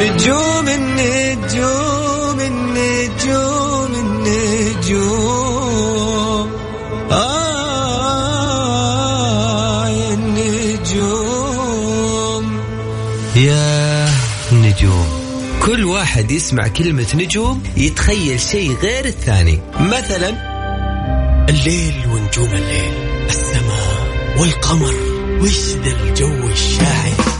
نجوم النجوم النجوم النجوم آه يا النجوم يا نجوم. كل واحد يسمع كلمة نجوم يتخيل شيء غير الثاني. مثلا الليل ونجوم الليل السماء والقمر وش ذا الجو الشاعر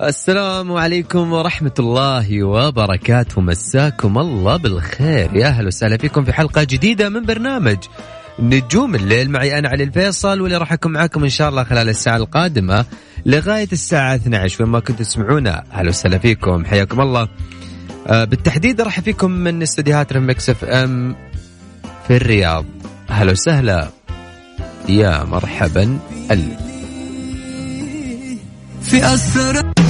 السلام عليكم ورحمة الله وبركاته. مساكم الله بالخير. يا أهلا وسهلا فيكم في حلقة جديدة من برنامج نجوم الليل. معي أنا علي الفيصل واللي راح أكون معكم إن شاء الله خلال الساعة القادمة لغاية الساعة 12 وين ما كنتوا تسمعونا أهلا وسهلا فيكم. حياكم الله. آه، بالتحديد راح فيكم من استديوهات رمكس إف إم في الرياض. أهلا وسهلا. يا مرحبا. ال. في أسرة مع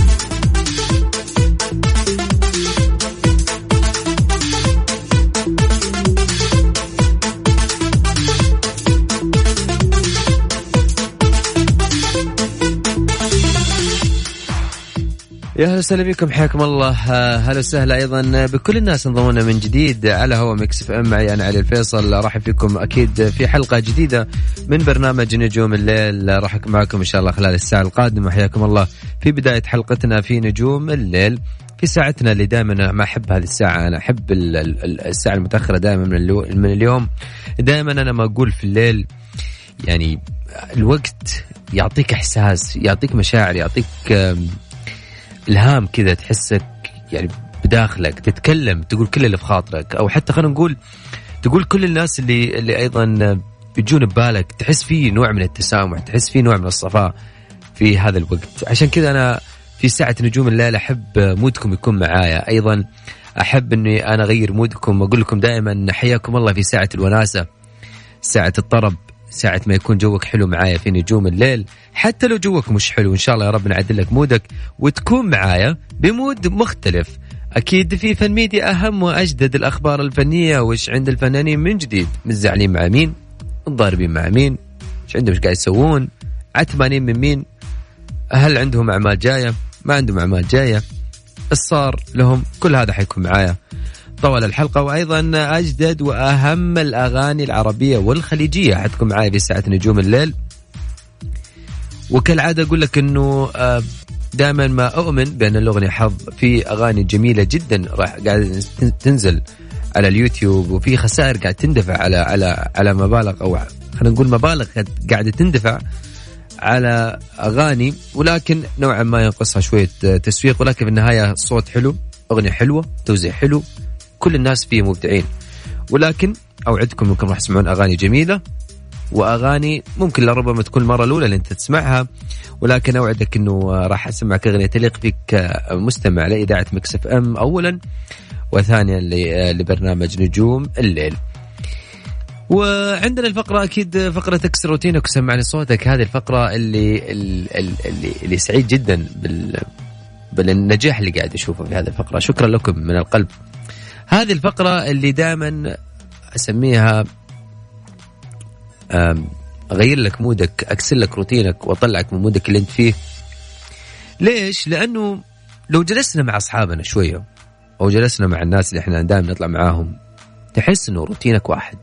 يا أهلا وسهلا بكم حياكم الله. هلا وسهلا أيضا بكل الناس انضمونا من جديد على هوا Mix FM معي أنا علي الفيصل. راح فيكم أكيد في حلقة جديدة من برنامج نجوم الليل. راح معكم إن شاء الله خلال الساعة القادمة. حياكم الله. في بداية حلقتنا في نجوم الليل في ساعتنا اللي دائما ما أحب هذه الساعة. أنا أحب الساعة المتأخرة دائما من اليوم. دائما أنا ما أقول في الليل يعني الوقت يعطيك إحساس يعطيك مشاعر يعطيك إلهام كذا تحسك يعني بداخلك تتكلم تقول كل اللي في خاطرك أو حتى خلينا نقول تقول كل الناس اللي اللي أيضا بيجون ببالك تحس فيه نوع من التسامح تحس فيه نوع من الصفاء في هذا الوقت. عشان كذا أنا في ساعة نجوم الليل أحب مودكم يكون معايا. أيضا أحب أني أنا أغير مودكم وأقول لكم دائما حياكم الله في ساعة الوناسة ساعة الطرب. ساعة ما يكون جوك حلو معايا في نجوم الليل. حتى لو جوك مش حلو إن شاء الله يا رب نعدل لك mood ك وتكون معايا ب mood مختلف. أكيد في فن ميديا أهم وأجدد الأخبار الفنية. وش عند الفنانين من جديد؟ متزعلين مع مين؟ متضاربين مع مين؟ إيش عندهم؟ إيش قاعد يسوون؟ زعلانين من مين؟ هل عندهم أعمال جاية؟ ما عندهم أعمال جاية. الصار لهم كل هذا حيكون معايا. طوال الحلقة وأيضا أجدد وأهم الأغاني العربية والخليجية. حتكون معايا في ساعة نجوم الليل. وكالعادة أقول لك أنه آه، دائما ما أؤمن بأن الأغنية حظ في أغاني جميلة جدا راح قاعدة تنزل على اليوتيوب وفي خسائر قاعد تندفع على على على مبالغ أو خلينا نقول مبالغ قاعدة تندفع على أغاني. ولكن نوعا ما ينقصها شوية تسويق ولكن في النهاية صوت حلو أغنية حلوة توزيع حلو كل الناس فيه مبدعين. ولكن أوعدكم أنكم راح تسمعون أغاني جميلة وأغاني ممكن لربما تكون المره الأولى اللي أنت تسمعها ولكن أوعدك إنه راح أسمعك أغنية تليق فيك كمستمع لإذاعة Mix FM اولا وثانيا لبرنامج نجوم الليل. وعندنا الفقرة أكيد فقرة تكسر روتينك وسمعني صوتك. هذه الفقرة اللي اللي اللي سعيد جدا بال بالنجاح اللي قاعد أشوفه في هذه الفقرة. شكرا لكم من القلب. هذه الفقرة اللي دائما أسميها أغير لك mood ك أكسر لك روتينك وأطلعك من mood ك اللي أنت فيه. ليش؟ لأنه لو جلسنا مع أصحابنا شوية أو جلسنا مع الناس اللي إحنا دائما نطلع معاهم تحس إنه روتينك واحد.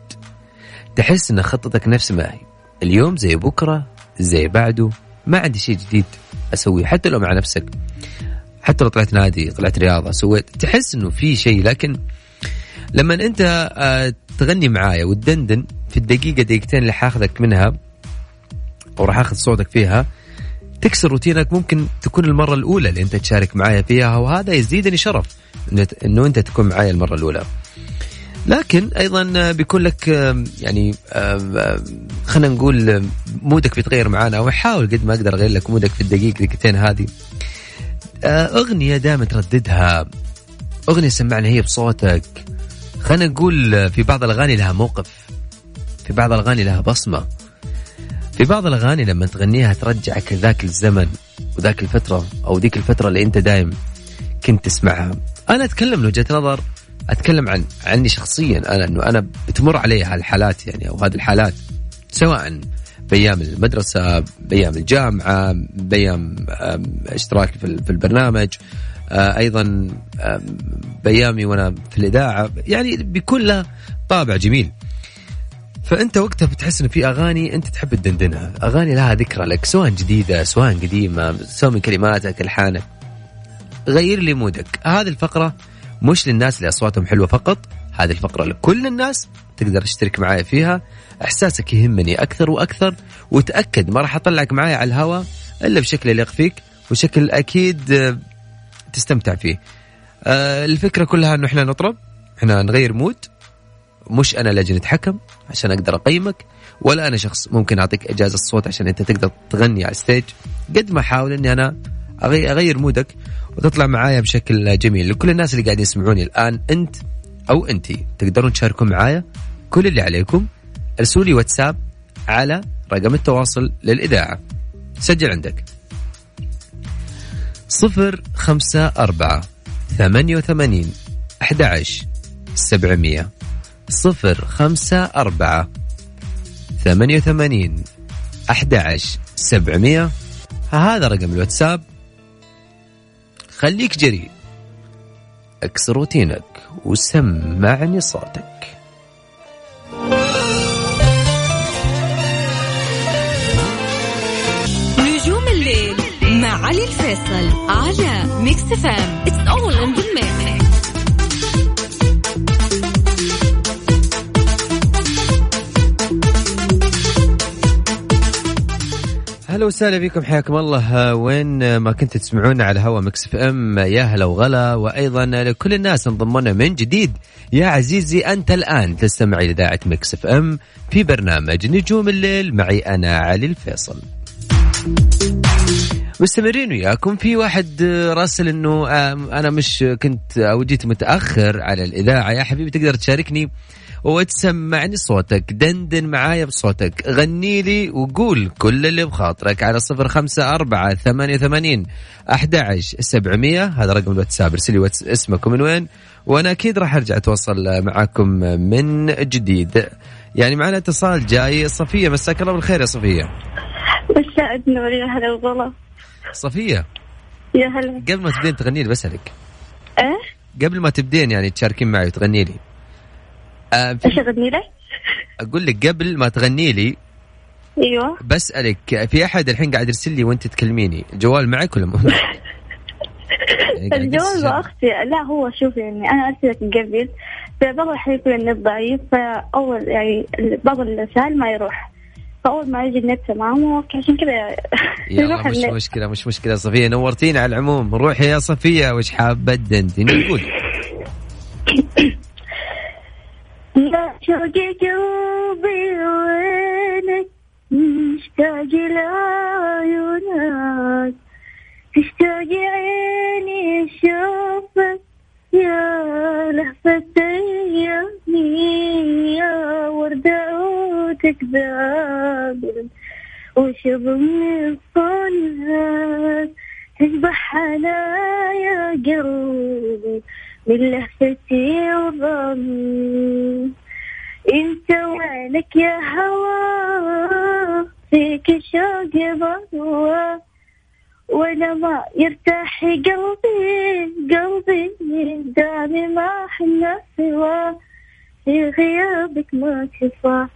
تحس إن خطتك نفس ما هي. اليوم زي بكرة زي بعده ما عندي شيء جديد أسويه حتى لو مع نفسك. حتى لو طلعت نادي طلعت رياضة سويت تحس إنه في شيء. لكن لما أنت آه، تغني معايا وتدندن في الدقيقة دقيقتين اللي حاخذك منها أو راح أخذ صوتك فيها تكسر روتينك. ممكن تكون المرة الأولى اللي أنت تشارك معايا فيها وهذا يزيدني شرف إنه أنت تكون معايا المرة الأولى. لكن أيضا بيكون لك يعني خلينا نقول مودك بيتغير معانا. واحاول قد ما أقدر أغير لك مودك في الدقيقة دقيقتين هذه. آه، أغنية دائما ترددها. أغنية سمعنا هي بصوتك. خلينا نقول في بعض الأغاني لها موقف. في بعض الأغاني لها بصمة. في بعض الأغاني لما تغنيها ترجعك لذاك الزمن وذاك الفترة أو ذيك الفترة اللي أنت دايم كنت تسمعها. أنا أتكلم من وجهه نظر أتكلم عن عني شخصيا أنا إنه أنا بتمر علي هالحالات يعني أو هذه الحالات سواء بأيام المدرسة بأيام الجامعة بأيام اشتراكي في البرنامج آه، أيضا بأيامي وأنا في الإذاعة يعني بيكون له طابع جميل. فأنت وقتها بتحس إنه في أغاني أنت تحب تدندنها. أغاني لها ذكرى لك سواء جديدة سواء قديمة سواء من كلماتك الحانك غير لي mood ك. هذه الفقرة مش للناس اللي أصواتهم حلوة فقط. هذه الفقرة لكل الناس تقدر تشترك معايا فيها. إحساسك يهمني أكثر وأكثر وتأكد ما راح أطلعك معايا على الهواء إلا بشكل يليق فيك وشكل أكيد آه، تستمتع فيه. آه، الفكرة كلها إنه إحنا نطرب إحنا نغير mood. مش أنا اللي أجي نتحكم عشان أقدر أقيمك ولا أنا شخص ممكن أعطيك إجازة الصوت عشان أنت تقدر تغني على ال stage. قد ما أحاول إني أنا أغير مودك وتطلع معايا بشكل جميل. لكل الناس اللي قاعدين يسمعوني الآن أنت أو أنت تقدرون تشاركوا معايا. كل اللي عليكم ارسلوا لي واتساب على رقم التواصل للإذاعة. سجل عندك. صفر خمسة أربعة ثمانية وثمانين أحد سبعمية. صفر خمسة أربعة ثمانية وثمانين أحد سبعمية. هذا رقم الواتساب. خليك جريء. اكسر روتينك وسمعني صوتك. نجوم الليل مع علي الفيصل على Mix FM it's all in the هلا وسهلا فيكم حياكم الله. وين ما كنتوا تسمعونا على هوا Mix FM يا هلا وغلا. وأيضا لكل الناس انضمونا من جديد. يا عزيزي أنت الآن تستمع إلى إذاعة Mix FM في برنامج نجوم الليل. معي أنا علي الفيصل. مستمرين وياكم. في واحد راسل إنه أنا مش كنت أو جيت متأخر على الإذاعة. يا حبيبي تقدر تشاركني؟ وتسمعني صوتك دندن معايا بصوتك. غني لي وقول كل اللي بخاطرك على صفر خمسة أربعة ثمانية ثمانين أحد سبعمية. هذا رقم الواتساب. ارسلي اسمك ومن وين. وأنا أكيد راح أرجع أتواصل معاكم من جديد. يعني معنا اتصال جاي. صفية مساك الله بالخير يا صفية. مساء النور يا هلا والله. صفية. يا هلا. قبل ما تبدين تغني لي بسألك. إيه؟ قبل ما تبدين يعني تشاركين معي وتغني لي. إيش اغني لك؟ أقول لك قبل ما تغني لي أيوه. بسألك في أحد الحين قاعد يرسل لي وأنت تكلميني الجوال معك ولا مو؟ يعني الجوال أختي لا هو شوف يعني أنا ارسلت قبل فبعض الاحيان يكون النت ضعيف فأول يعني بعض الرسائل ما يروح فأول ما يجي النت تمام عشان كذا يلا مش مشكلة مش مشكلة صفية نورتينا على العموم روحي يا صفية وش حابة تدندني؟ قولي. يا شوق قلبي وينك مشتاق لعيونك. تشتاق عيني أشوفك يا لهفة ايامي يا وردة عودك ذابل وشب من صنعك تشبح حنايا قلبي من لهفتي وضمي انت وينك يا هوا فيك شوق ضوى وأنا ما يرتاح قلبي قلبي دامي ما حنا سوا. في غيابك ما كفى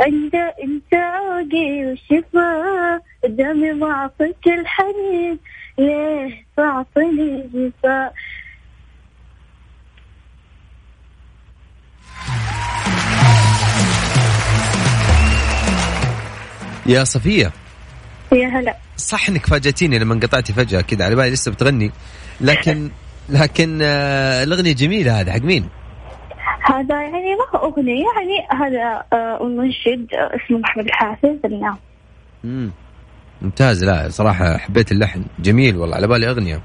عند انت عوقي وشفا دامي ما أعطيك الحنين ليه تعطيني جفا يا صفية. يا هلا. صح إنك فاجأتيني لما انقطعتي فجأة كذا على بالي لسه بتغني. لكن لكن آه الأغنية جميلة هذا حق مين؟ هذا يعني ما هو أغنية يعني هذا آه منشد آه اسمه محمد الحافظ امم ممتاز. لا صراحة حبيت اللحن. جميل والله على بالي أغنية.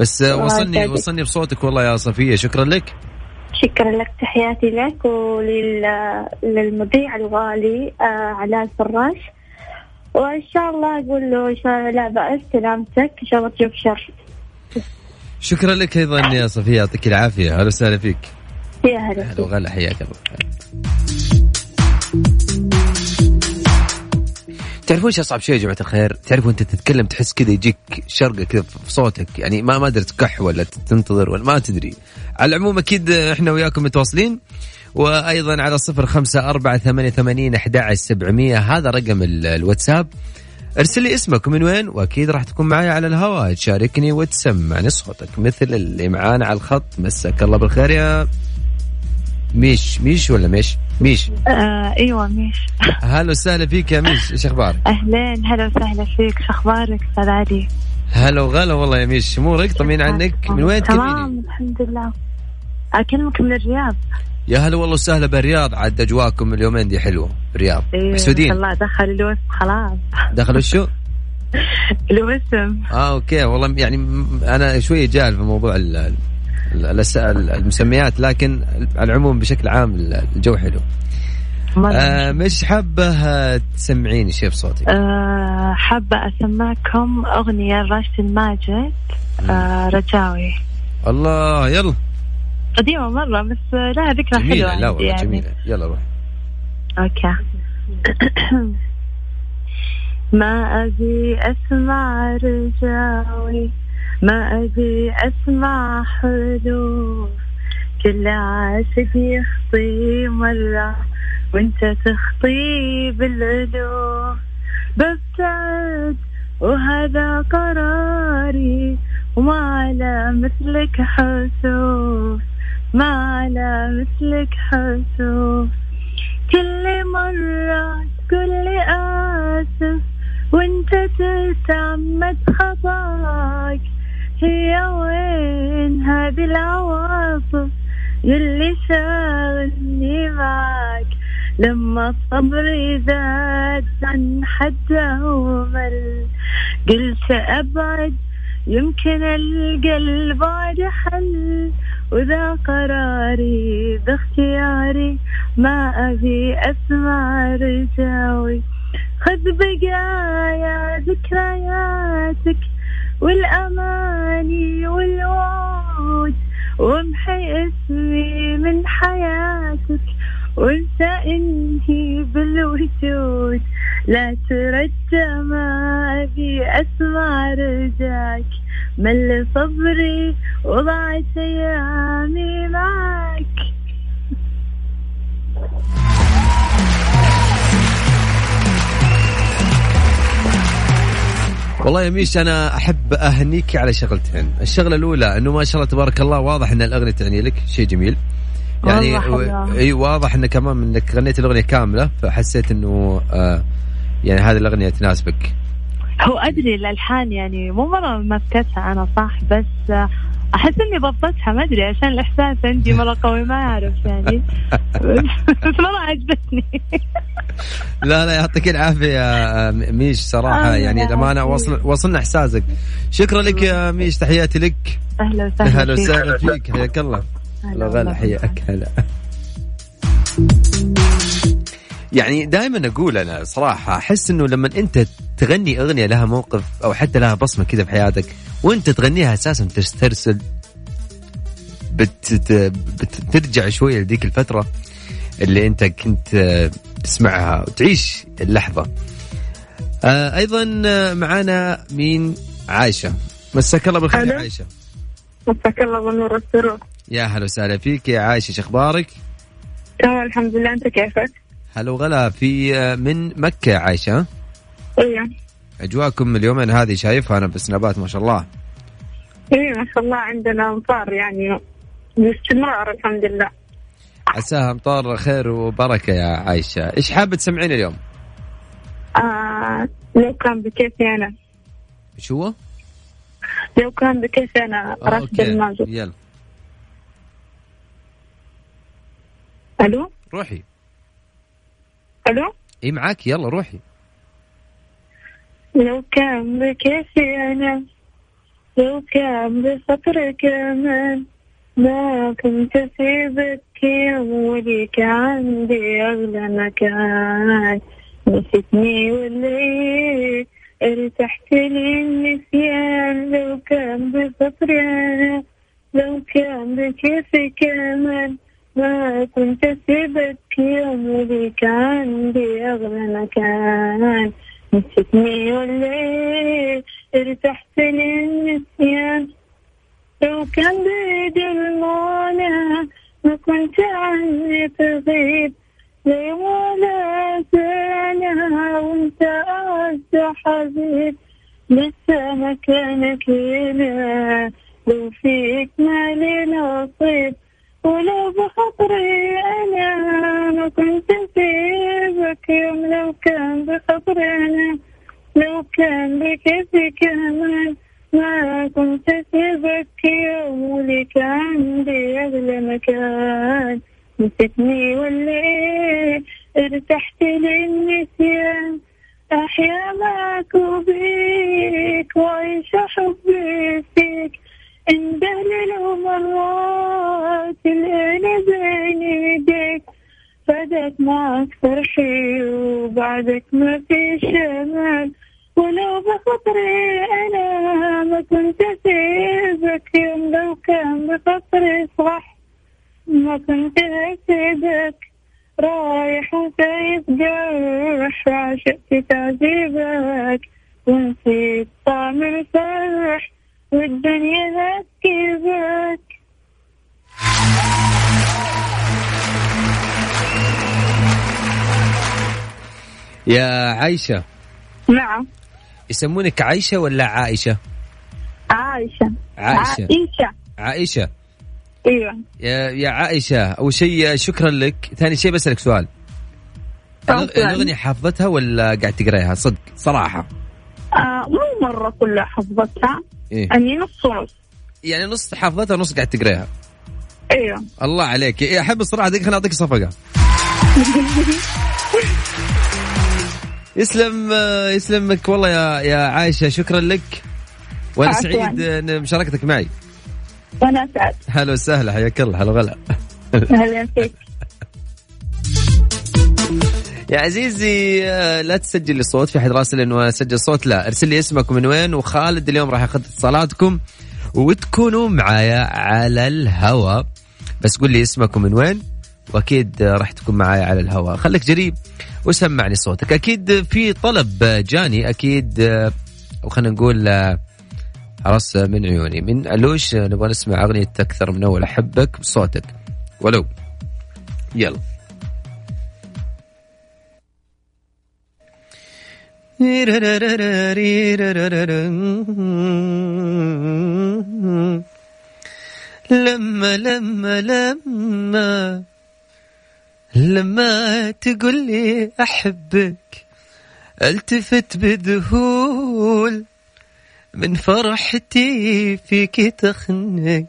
بس آه وصلني وصلني بصوتك والله يا صفية. شكرا لك. شكرا لك تحياتي لك وللمذيع الغالي آه علاء الفراش. وإن شاء الله أقول له إن شاء الله لا بأس سلامتك إن شاء الله تشوف شر. شكرا لك أيضا يا صفية يعطيك العافية. أهلا وسهلا فيك. يا هلا وغلا حياك الله. تعرفون إيش أصعب شيء يا جماعة الخير؟ تعرفوا أنت تتكلم تحس كذا يجيك شرقة كذا في صوتك. يعني ما ما أدري تكح ولا تنتظر ولا ما تدري. على العموم أكيد إحنا وياكم متواصلين. وأيضا على صفر خمسة أربعة ثمانية ثمانين أحد سبعمية. هذا رقم الواتساب. ارسل لي اسمك ومن وين وأكيد راح تكون معي على الهواء. تشاركني وتسمعني صوتك مثل اللي معانا على الخط. مساك الله بالخير يا ميش. ميش ولا ميش؟ ميش. آه إيوه ميش. هلا وسهلا فيك يا ميش. إيش أخبارك؟ أهلين هلا وسهلا فيك. شو أخبارك أستاذ علي هلا وغلا والله يا ميش. أمورك؟ طمين عنك. من وين تكلميني تمام الحمد لله. أكلمك من الرياض. يا هلا والله وسهلا بالرياض. عاد اجواكم اليومين دي حلوة. الرياض إيه مسعودين الله. دخل الوسم خلاص. دخل وشو؟ الوسم آه okay. والله يعني أنا شوية جاهل في موضوع ال المسميات لكن على العموم بشكل عام الجو حلو. آه مش حابة تسمعيني؟ شيء بصوتك آه حابة أسمعكم أغنية راشد الماجد آه رجاوي. الله يلا. قديمة مرة بس لها ذكرى جميلة حلوة لا والله يعني. جميلة. يلا روح أوكي. ما أبي أسمع رجاوي ما أبي أسمع حلول كل عاشق يخطي مرة وأنت تخطي بالعلو ببتعد وهذا قراري وما على مثلك حسوس ما على مثلك حسوس كل مرة تقول لي آسف. وانت تتعمد خطاك. هي وين هذه العواطف يلي شاغلني معك لما صبري زاد عن حده ومل. قلت أبعد يمكن القلب بعد حل. وذا قراري ذا اختياري ما أبي أسمع رجاوي. خذ بقايا ذكرياتك والأماني والوعود. وامحي اسمي من حياتك وانت انتي بالوجود. لا ترجى ما أبي أسمع رجاك. مل صبري وضعت ايامي معك والله يا ميش أنا أحب أهنيك على شغلتين، الشغلة الأولى إنه ما شاء الله تبارك الله واضح إن الأغنية تعني لك شيء جميل. يعني إي واضح انه كمان إنك غنيت الأغنية كاملة فحسيت إنه آه يعني هذه الأغنية تناسبك. هو أدري الألحان يعني مو مرة مسكتها أنا صح؟ بس آه أحس إني ضبطتها ما أدري عشان الإحساس عندي مرة قوي ما أعرف يعني. بس مره عجبتني. لا لا يعطيك العافية يا ميش صراحة. يعني لما وصل وصلنا إحساسك. شكرا لك يا ميش تحياتي لك. أهلا وسهلا أهلا وسهلا فيك. حياك الله. هلا غلا حياك. هلا. يعني دائما أقول أنا صراحة أحس إنه لما أنت تغني أغنية لها موقف أو حتى لها بصمة كذا في حياتك وأنت تغنيها أساسا تسترسل بت... بترجع شوية لذيك الفترة اللي أنت كنت تسمعها وتعيش اللحظة. آه أيضا معانا مين؟ عايشة. مساك الله بالخير يا عايشة. مساك الله بالنور والسرور. يا هلا وسهلا فيك يا عايشة شو أخبارك؟ تمام الحمد لله. أنت كيفك؟ هلا وغلا في من مكة يا عايشه أيوه اجواكم اليومين هذه شايفها أنا بالسنابات ما شاء الله. اي ما شاء الله عندنا امطار يعني باستمرار الحمد لله. عساها أمطار خير وبركة يا عايشة. إيش حابة تسمعين اليوم؟ آه لو كان بكيفي أنا. شو هو؟ لو كان بكيفي أنا راشد الماجد يلا. ألو؟ روحي. ألو؟ إي معاك. يلا روحي. لو كان بكيفي أنا لو كان بفطر كمان ما كنت في يوم وليك عندي أغلى مكان. نسيتني ولا ارتحت لي النسيان لو كان بفطر أنا لو كان بكيفي كمان. ما كنت يوم وليك عندي أغلى مكان نسيتني ولا ارتحت للنسيان لو كان بيدي المولى ما كنت عني تغيب لي ولا سنة وانت أعز حبيب لسه مكانك هنا لو فيك مالي نصيب ولو بخطري أنا ما كنت أسيبك يوم لو كان بخطري أنا لو كان بكفي كمان. ما كنت أسيبك يوم ولك عندي أغلى مكان. نسيتني ولا ارتحت للنسيان. أحيا معك وبيك وعيش حبي فيك. اندهلل مرات الأنا بين يديك. بدك معك فرحي وبعدك ما في شمال. ولو بخطري أنا ما كنت أسيبك. يوم لو كان بخطري صح ما كنت أسيبك. رايح وسايب جرح عشقت تعذيبك. ونسيت طعم الفرح. والدنيا هتجيبك يا عايشة. نعم. يسمونك عايشة ولا عائشة؟ عائشة. عائشة. عائشة. عائشة. أيوه. يا يا عائشة أول شيء شكرا لك، ثاني شيء بسألك سؤال. الأغنية حافظتها ولا قاعد تقرأها صدق صراحة؟ آه مو مرة كلها حفظتها. إيه؟ يعني نص ونص. يعني نص حافظتها ونص قاعد تقرأها أيوه الله عليك. إيه، أحب الصراحة دقيقة خليني أعطيك صفقة. يسلم يسلمك والله يا يا عايشة شكرا لك. وأنا سعيد مشاركتك معي. وأنا سعد هلا وسهلا حياك الله هلا وغلا. أهلا فيك. يا عزيزي لا تسجل لي صوت في أحد راسل إنه اسجل صوت لا ارسل لي اسمك ومن وين وخالد اليوم راح ياخذ اتصالاتكم وتكونوا معايا على الهواء بس قول لي اسمك ومن وين وأكيد راح تكون معايا على الهواء خليك جريب وسمعني صوتك. أكيد في طلب جاني أكيد أو خلينا نقول عرس من عيوني. من علوش نبغى نسمع اغنيه أكثر من أول أحبك بصوتك ولو. يلا. لما لما لما لما تقول لي أحبك ألتفت بذهول. من فرحتي فيك تخنق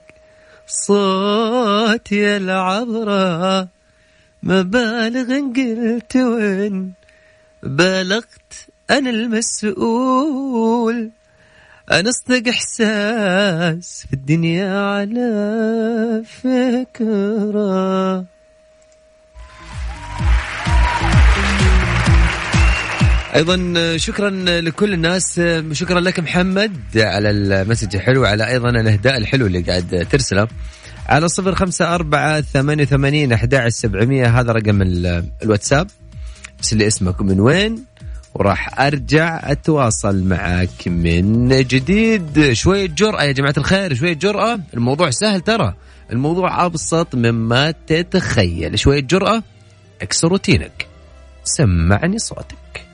صوتي العبرة ما بالغ قلت وين بالغت أنا المسؤول. أنا أصدق إحساس في الدنيا على فكرة. أيضا شكرا لكل الناس. شكرا لك محمد على المسج الحلو على أيضا الإهداء الحلو اللي قاعد ترسله. على صفر خمسة أربعة ثمانية وثمانين أحد سبعمية هذا رقم الواتساب. بس اللي اسمك من وين؟ وراح أرجع أتواصل معك من جديد. شوية جرأة يا جماعة الخير شوية جرأة. الموضوع سهل ترى. الموضوع أبسط مما تتخيل. شوية جرأة. اكسر روتينك. سمعني صوتك.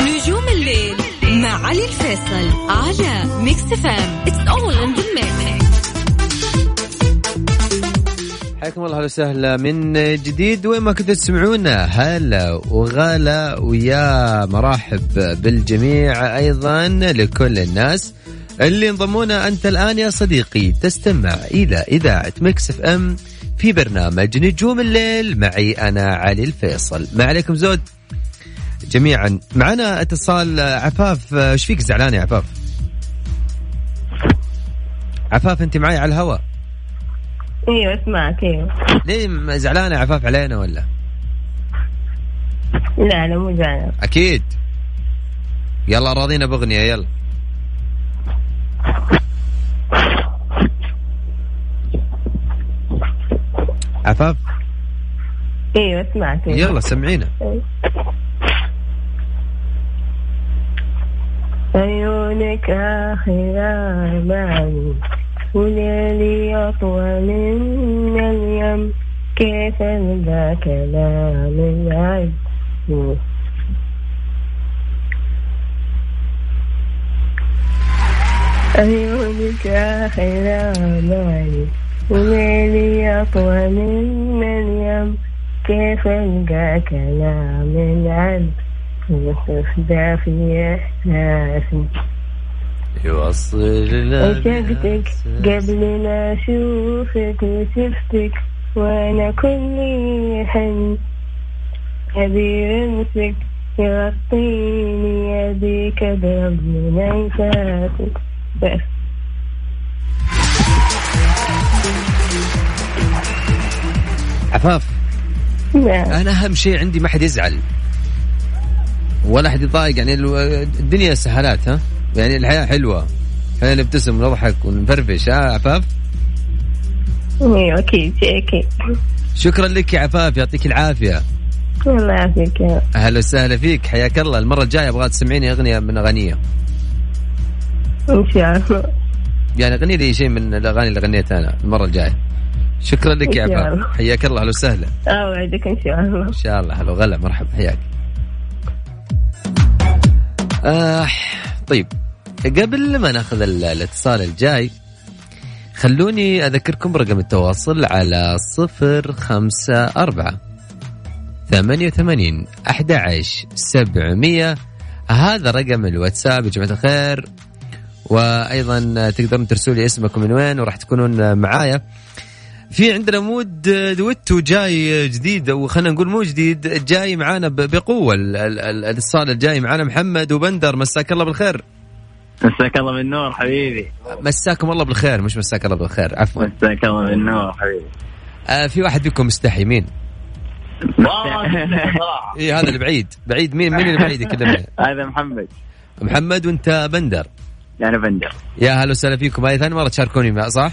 نجوم الليل مع علي الفيصل على Mix FM it's all in حياكم الله وسهلا. من جديد وين ما كنتوا تسمعونا هلا وغلا ويا مرحب بالجميع أيضا لكل الناس اللي انضمونا. أنت الآن يا صديقي تستمع إلى إذاعة Mix FM في برنامج نجوم الليل. معي أنا علي الفيصل. ما عليكم زود؟ جميعا. معنا اتصال عفاف. إيش فيك زعلان يا عفاف؟ عفاف أنت معي على الهواء؟ إيوه أسمعك إيوه. ليه زعلانه عفاف علينا ولا؟ لا لا مو زعلان. أكيد. يلا راضينا بأغنية يلا. عفاف؟ إيوه أسمعك أيوة. يلا سمعينا. عيونك آخر أعمالي وليلي أطول من اليم كيف أبدأ كلام العز عيونك آخر أعمالي؟ وليلي أطول من اليم كيف ألقى كلام العز وتفدى في إحساسي. يوصل عشقتك قبل ما أشوفك وشفتك وأنا كل حن أبي أمسك يغطيني أبيك أضرب من عيشاتك بس عفاف. نعم. أنا أهم شيء عندي ما حد يزعل. ولا حد يضايق يعني الدنيا سهلات ها؟ يعني الحياة حلوة. خلينا نبتسم ونضحك ونفرفش ها عفاف؟ أيوه أكيد أكيد. شكرا لك يا عفاف يعطيك العافية. الله يعافيك. أهلا وسهلا فيك حياك الله. المرة الجاية أبغى تسمعيني أغنية من اغنيه إن شاء الله. يعني اغني لي شيء من الأغاني اللي غنيتها أنا المرة الجاية. شكرا لك يا عفاف. حياك الله أهلا وسهلا. اوعدك إن شاء الله. إن شاء الله هلا وغلا مرحبا حياك. آه طيب. قبل ما ناخذ ال- الاتصال الجاي خلوني أذكركم برقم التواصل على صفر خمسة أربعة ثمانية وثمانين أحد سبعمية. هذا رقم الواتساب يا جماعة الخير. وأيضا تقدرون ترسلوا لي اسمكم من وين وراح تكونون معايا. في عندنا mood دويتو جاي جديد أو خلينا نقول مو جديد جاي معانا بقوة. ال- ال- ال- الاتصال الجاي معانا محمد وبندر مساك الله بالخير. مساك الله بالنور حبيبي. مساكم الله بالخير مش مساك الله بالخير عفوا. مساك الله بالنور حبيبي. آه في واحد فيكم مستحي مين؟ اي هذا اللي بعيد. بعيد مين مين اللي بعيد؟ هذا محمد. محمد وأنت بندر. يعني بندر. يا هلا وسهلا فيكم. هذه ثاني مرة تشاركوني معه صح؟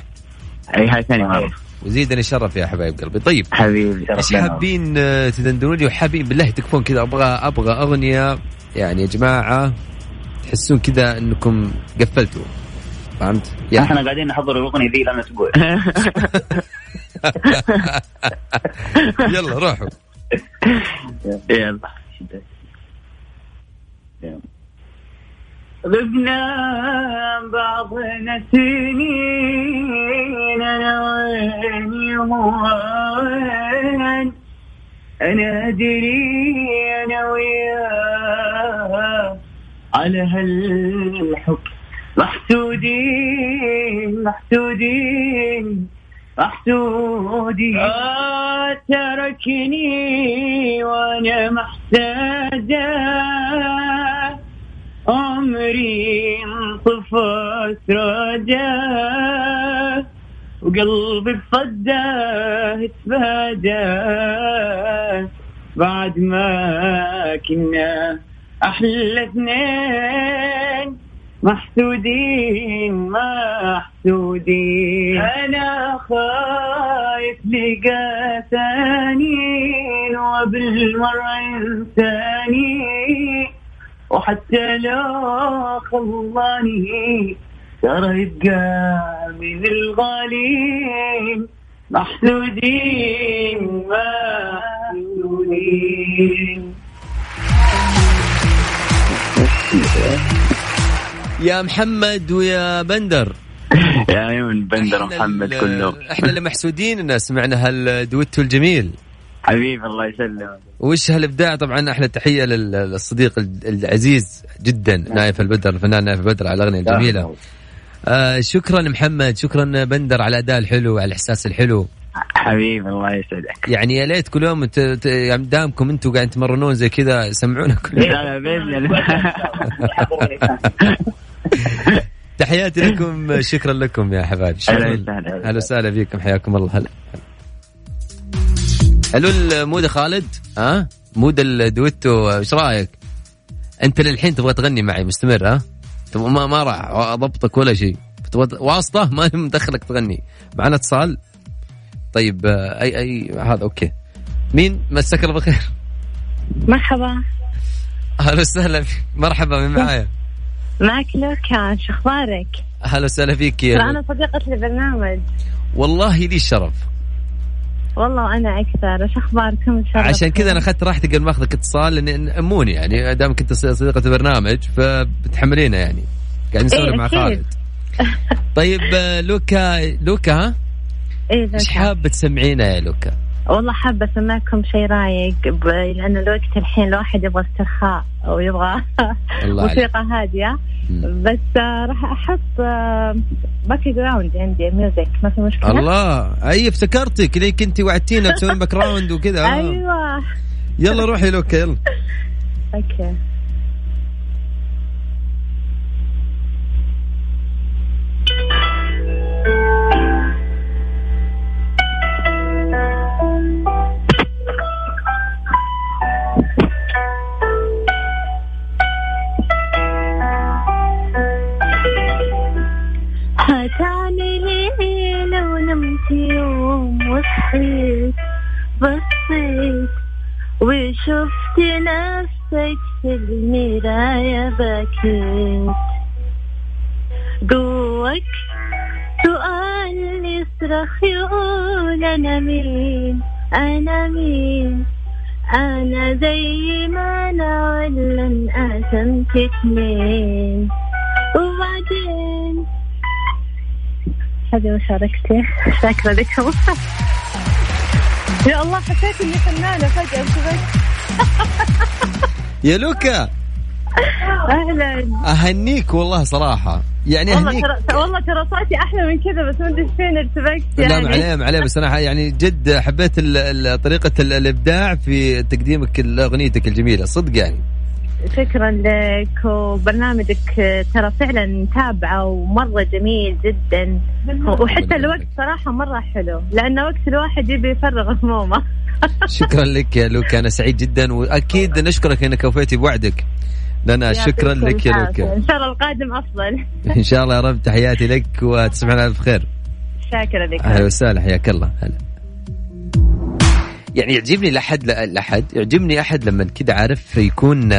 أي هاي ثاني مرة. وزيدني شرف يا حبايب قلبي. طيب حبيبي إيش حابين آه، تدندنون لي وحابين بالله تكفون كذا؟ أبغى أبغى أغنية. يعني يا جماعة تحسون كذا إنكم قفلتوا. فهمت؟ يا إحنا قاعدين نحضر الاغنيه ذي لنا أسبوع يلا روحوا يلا. غبنا بعضنا سنين أنا وين وين أنا أدري أنا وياه على هالحب. محسودين محسودين محسودين. آه. تركني وأنا محتاجة. عمري انطفى رجاء وقلبي بصده تفادى بعد ما كنا أحلى اثنين محسودين محسودين. أنا خايف لقى ثاني وبالمرة انساني وحتى لو خلاني ترى يبقى من الغالين محسودين محسودين. يا محمد ويا بندر. يا ايمن بندر محمد كلهم. إحنا اللي محسودين إن سمعنا هال duet الجميل. حبيبي الله يسلمك. وش هالإبداع؟ طبعا أحلى تحية للصديق العزيز جدا نايف البدر الفنان نايف البدر على الأغنية الجميلة. آه شكرا محمد شكرا بندر على الأداء الحلو وعلى الإحساس الحلو. حبيبي الله يسعدك. يعني يا ليت كل يوم يعني دامكم أنتم قاعدين تمرنون زي كذا سمعونا كل يوم. لا بإذن تحياتي لكم شكرا لكم يا حبايبي أهلا وسهلا. فيكم حياكم الله. هلا. حلو ال mood خالد؟ ها؟ mood ال duet إيش رأيك؟ أنت للحين تبغى تغني معي مستمر ها؟ ما ما راح أضبطك ولا شيء. واسطة؟ ما مدخلك تغني. معنا اتصال؟ طيب اي اي هذا okay. مين مساك الله بالخير؟ مرحبا. أهلا وسهلا مرحبا من معايا؟ معك لوكا شو أخبارك؟ أهلا وسهلا فيك أنا صديقة البرنامج. والله لي الشرف والله أنا أكثر. إيش أخباركم؟ عشان كذا أنا أخذت راحتي قبل ما اخذك اتصال لأن أموني يعني دام كنت صديقة البرنامج فبتحملينا يعني. قاعد نسولف إيه مع خالد. طيب لوكا لوكا ها؟ إيه إيش حابة تسمعينا يا لوكا؟ والله حابة أسمعكم شيء رايق لأن الوقت الحين الواحد يبغى استرخاء أو يبغى موسيقى هادية. بس آه، راح أحط back آه، ground عندي music ما في مشكلة؟ الله. أي افتكرتك. ليه كنت وعدتينا تسوين background وكذا أيوة. يلا روحي لوكا يلا. okay. وصحيت بصيت وشفت نفسك في المراية بكيت جواك سؤال يصرخ يقول أنا مين أنا مين أنا زي ما أنا ولا انقسمت اتنين وبعدين هذه مشاركتي شاكرة لكم يا الله حسيت إني فنانة فجأة انتبهت يا لوكا. أهلا. أهنيك والله صراحة. يعني والله ترى والله ترى صوتي أحلى من كذا بس ما أدري فين ارتبكت يعني. لا معليه معليه بس أنا يعني جد حبيت طريقة الإبداع في تقديمك لأغنيتك الجميلة. صدق يعني. شكرا لك وبرنامجك ترى فعلا متابعة ومرة جميل جدا. وحتى الوقت صراحة مرة حلو لأنه وقت الواحد يبي يفرغ همومه. شكرا لك يا لوكا أنا سعيد جدا وأكيد نشكرك إنك وفيتي بوعدك. لنا شكرا لك يا لوكا. إن شاء الله القادم أفضل. إن شاء الله يا رب تحياتي لك على الف خير شاكرة لك. أهلا وسهلا حياك الله. هلا يعني يعجبني الاحد الاحد يعجبني أحد لما كذا عارف يكون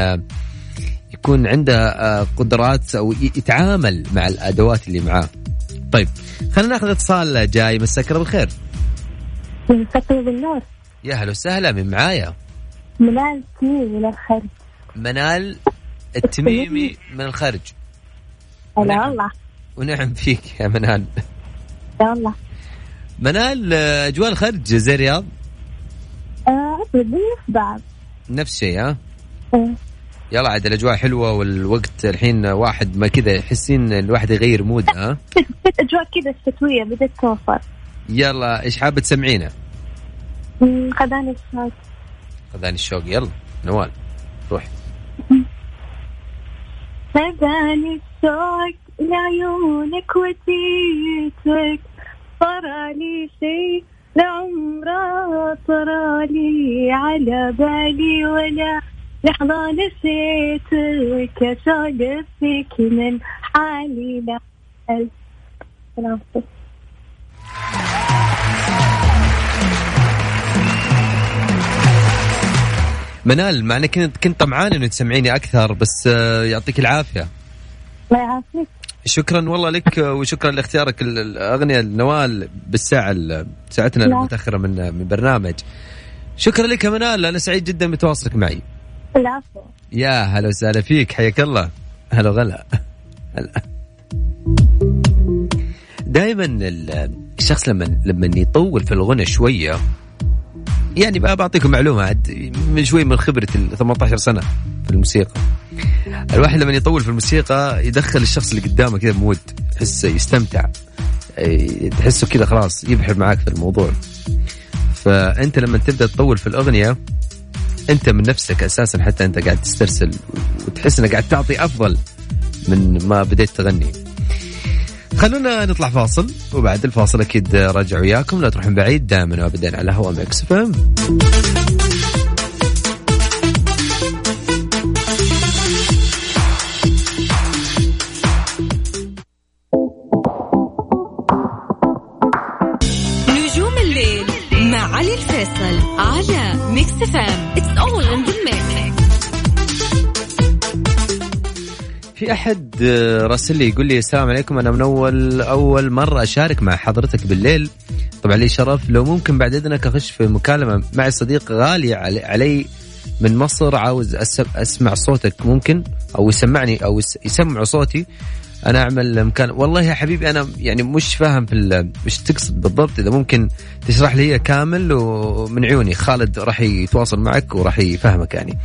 يكون عنده آه، قدرات أو يتعامل مع الأدوات اللي معاه. طيب خلينا ناخذ اتصال جاي. مساك الله بالخير. مساك بالنور. يا هلا وسهلا من معايا؟ منال التميمي من الخرج. منال التميمي من الخرج. هلا والله. ونعم فيك يا منال. يا الله. منال آه، أجواء الخرج زي الرياض؟ نفس بعض نفس الشيء ها؟ إيه يلا عاد الأجواء حلوة والوقت الحين واحد ما كذا يحسين الواحد يغير مود ها؟ أجواء كذا شتوية بدأت توفر يلا إيش حابه تسمعينا؟ خذاني الشوق خذاني الشوق يلا نوال روح خذاني الشوق لعيونك وديتك صار لي شيء لعمره طرالي على بالي ولا لحظة نسيتك أسولف فيك من حالي لا. منال مع انك كنت طمعان إنه تسمعيني أكثر بس آه، يعطيك العافية. الله يعافيك. شكرا والله لك وشكرا لاختيارك الاغنيه نوال بالساعة ساعتنا المتأخرة من من برنامج. شكرا لك يا منال أنا سعيد جدا بتواصلك معي. العفو. يا هلا وسهلا فيك حياك الله. هلا وغلا. هلا. دائما الشخص لما لما يطول في الغنى شوية يعني بعطيكم معلومة عاد من شوي من خبرة ال 18 سنة في الموسيقى. الواحد لما يطول في الموسيقى يدخل الشخص اللي قدامه كذا مود تحسه يستمتع تحسه كذا خلاص يبحر معاك في الموضوع. فأنت لما تبدأ تطول في الأغنية أنت من نفسك أساسا حتى أنت قاعد تسترسل وتحس إنك قاعد تعطي أفضل من ما بديت تغني. خلونا نطلع فاصل وبعد الفاصل أكيد راجع وياكم. لا تروحون بعيد دائما وابدا على هوا Mix FM نجوم الليل مع علي الفيصل على Mix FM it's all in في أحد آه، راسل لي يقول لي السلام عليكم أنا من أول أول مرة أشارك مع حضرتك بالليل. طبعا لي شرف. لو ممكن بعد إذنك أخش في مكالمة معي صديق غالي علي من مصر عاوز أسمع صوتك ممكن أو يسمعني أو يسمعوا صوتي. أنا أعمل مكان. والله يا حبيبي أنا يعني مش فاهم في مش تقصد بالضبط؟ إذا ممكن تشرح لي كامل ومن عيوني. خالد راح يتواصل معك وراح يفهمك يعني.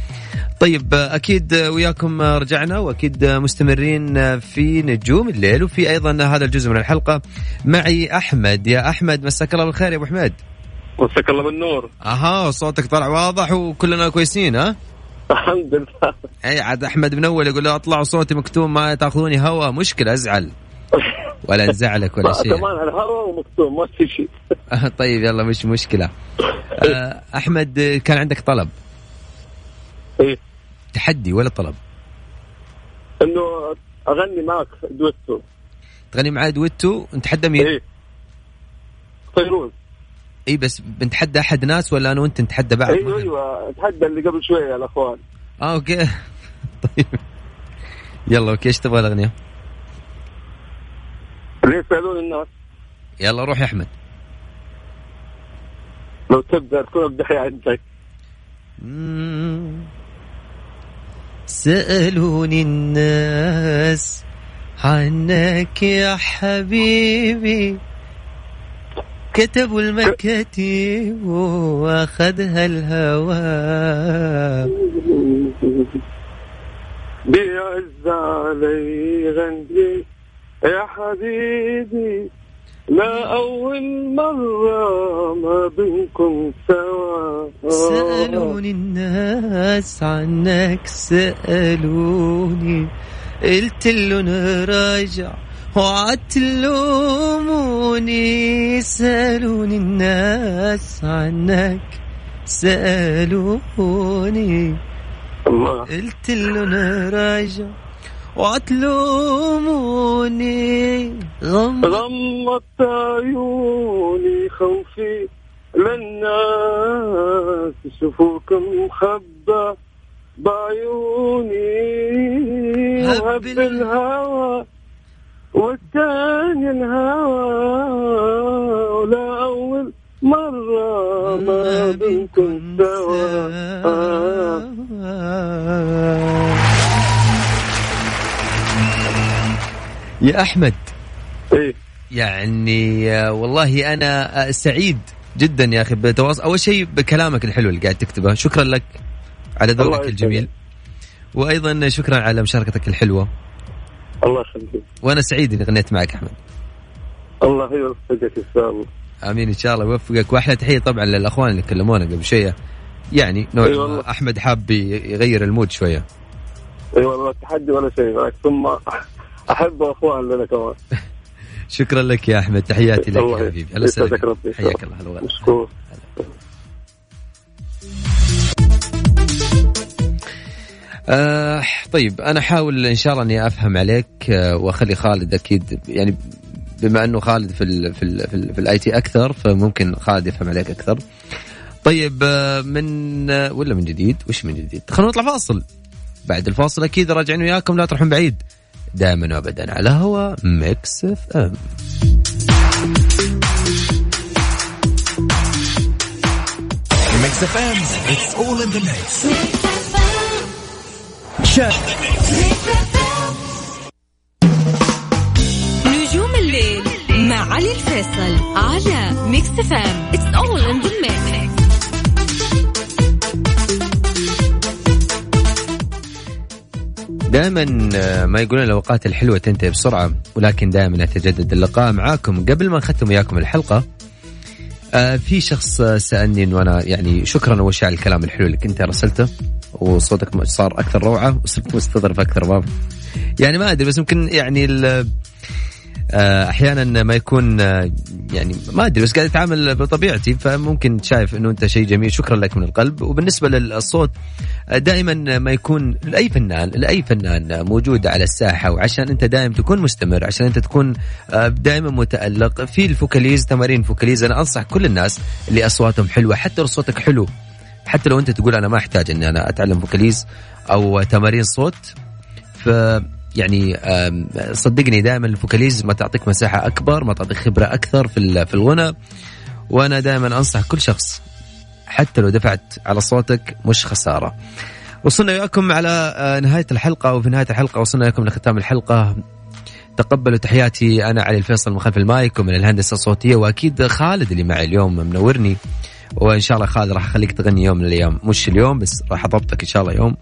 طيب أكيد وياكم رجعنا وأكيد مستمرين في نجوم الليل وفي أيضا هذا الجزء من الحلقة. معي أحمد. يا أحمد مساك الله بالخير يا أبو حميد مساك الله بالنور. أها صوتك طلع واضح وكلنا كويسين ها؟ الحمد لله. أي عاد أحمد من أول يقول له أطلع صوتي مكتوم ما تأخذوني هوا. مشكلة أزعل. ولا نزعلك ولا شيء. كمان الهواء ومكتوم ما في شيء. طيب يلا مش مشكلة. آه، أحمد كان عندك طلب؟ إيه. تحدي ولا طلب؟ إنه أغني معك duet. تغني معي duet؟ نتحدى مين؟ إيه. فيروز. إي بس بنتحدى أحد ناس ولا أنا وأنت نتحدى بعض؟ أيوه أيوه نتحدى اللي قبل شوية الأخوان. آه okay. طيب. يلا okay إيش تبغى الأغنية؟ ليه يسالون الناس؟ يلا روح يا أحمد. لو تبدأ تكون الدحية عندك. سألوني الناس عنك يا حبيبي. كتبوا المكاتب وأخذها الهوى. بيعز علي غندي يا حبيبي لا أول مرة ما بنكم سوا. سألوني الناس عنك سألوني قلت لهم راجع وعدت سألوني الناس عنك سألوني. الله. قلت لهم راجع وتلوموني غم غمضت عيوني خوفي. للناس يشوفوك مخبى بعيوني. هب الهوى والتاني الهوى. ولا أول مرة ما بنكون سوا يا أحمد. إيه. يعني والله أنا سعيد جدا يا أخي بتواصل أول شيء بكلامك الحلو اللي قاعد تكتبه. شكرا لك على ذوقك الجميل. وأيضا شكرا على مشاركتك الحلوة. الله يخليك. وأنا سعيد إني غنيت معك أحمد. الله يوفقك إن شاء الله. آمين إن شاء الله. يوفقك واحلى تحية طبعا للأخوان اللي كلمونا قبل شوية. يعني نوع أيوة أحمد حاب يغير المود شوية. أي أيوة والله تحدي ولا شيء ثم أحب أخوان لنا كمان. شكرا لك يا أحمد. تحياتي لك يا حبيبي. الله يسعدك حياك الله. هلا مشكور. آه طيب أنا أحاول إن شاء الله إني أفهم عليك آه وأخلي خالد أكيد يعني بما انه خالد في ال في ال في, ال في الاي تي أكثر فممكن خالد يفهم عليك أكثر. طيب آه من آه ولا من جديد؟ وش من جديد؟ خلونا نطلع فاصل. بعد الفاصل أكيد راجعين وياكم لا تروحون بعيد. دائما وابدا على هوا Mix FM. Mix FM it's all in the mix مع علي الفيصل على Mix FM it's all in دائما آه، ما يقولون الأوقات الحلوة تنتهي بسرعة ولكن دائما يتجدد اللقاء معاكم. قبل ما نختم وياكم الحلقة آه في شخص سألني وأنا يعني شكرا اول شيء على الكلام الحلو اللي كنت أرسلته وصوتك صار أكثر روعة وصرت مستظرف أكثر ما يعني ما أدري بس يمكن يعني آه، أحيانا ما يكون آه، يعني ما أدري بس قاعد أتعامل بطبيعتي فممكن شايف إنه أنت شيء جميل شكرا لك من القلب. وبالنسبة للصوت آه، دائما ما يكون لأي فنان لأي فنان موجود على الساحة وعشان أنت دائما تكون مستمر عشان أنت تكون دائما متألق في ال vocalise تمارين vocalise أنا أنصح كل الناس اللي أصواتهم حلوة حتى لو صوتك حلو حتى لو أنت تقول أنا ما أحتاج إني أنا أتعلم vocalise أو تمارين صوت ف يعني صدقني دائما ال vocalise ما تعطيك مساحة أكبر ما تعطيك خبرة أكثر في في الغنى. وأنا دائما أنصح كل شخص حتى لو دفعت على صوتك مش خسارة. وصلنا وياكم على آه، نهاية الحلقة. وفي نهاية الحلقة وصلنا وياكم لختام الحلقة. تقبلوا تحياتي أنا علي الفيصل من خلف المايك ومن الهندسة الصوتية وأكيد خالد اللي معي اليوم منورني. وإن شاء الله خالد راح أخليك تغني يوم من الأيام. مش اليوم بس راح أضبطك إن شاء الله يوم.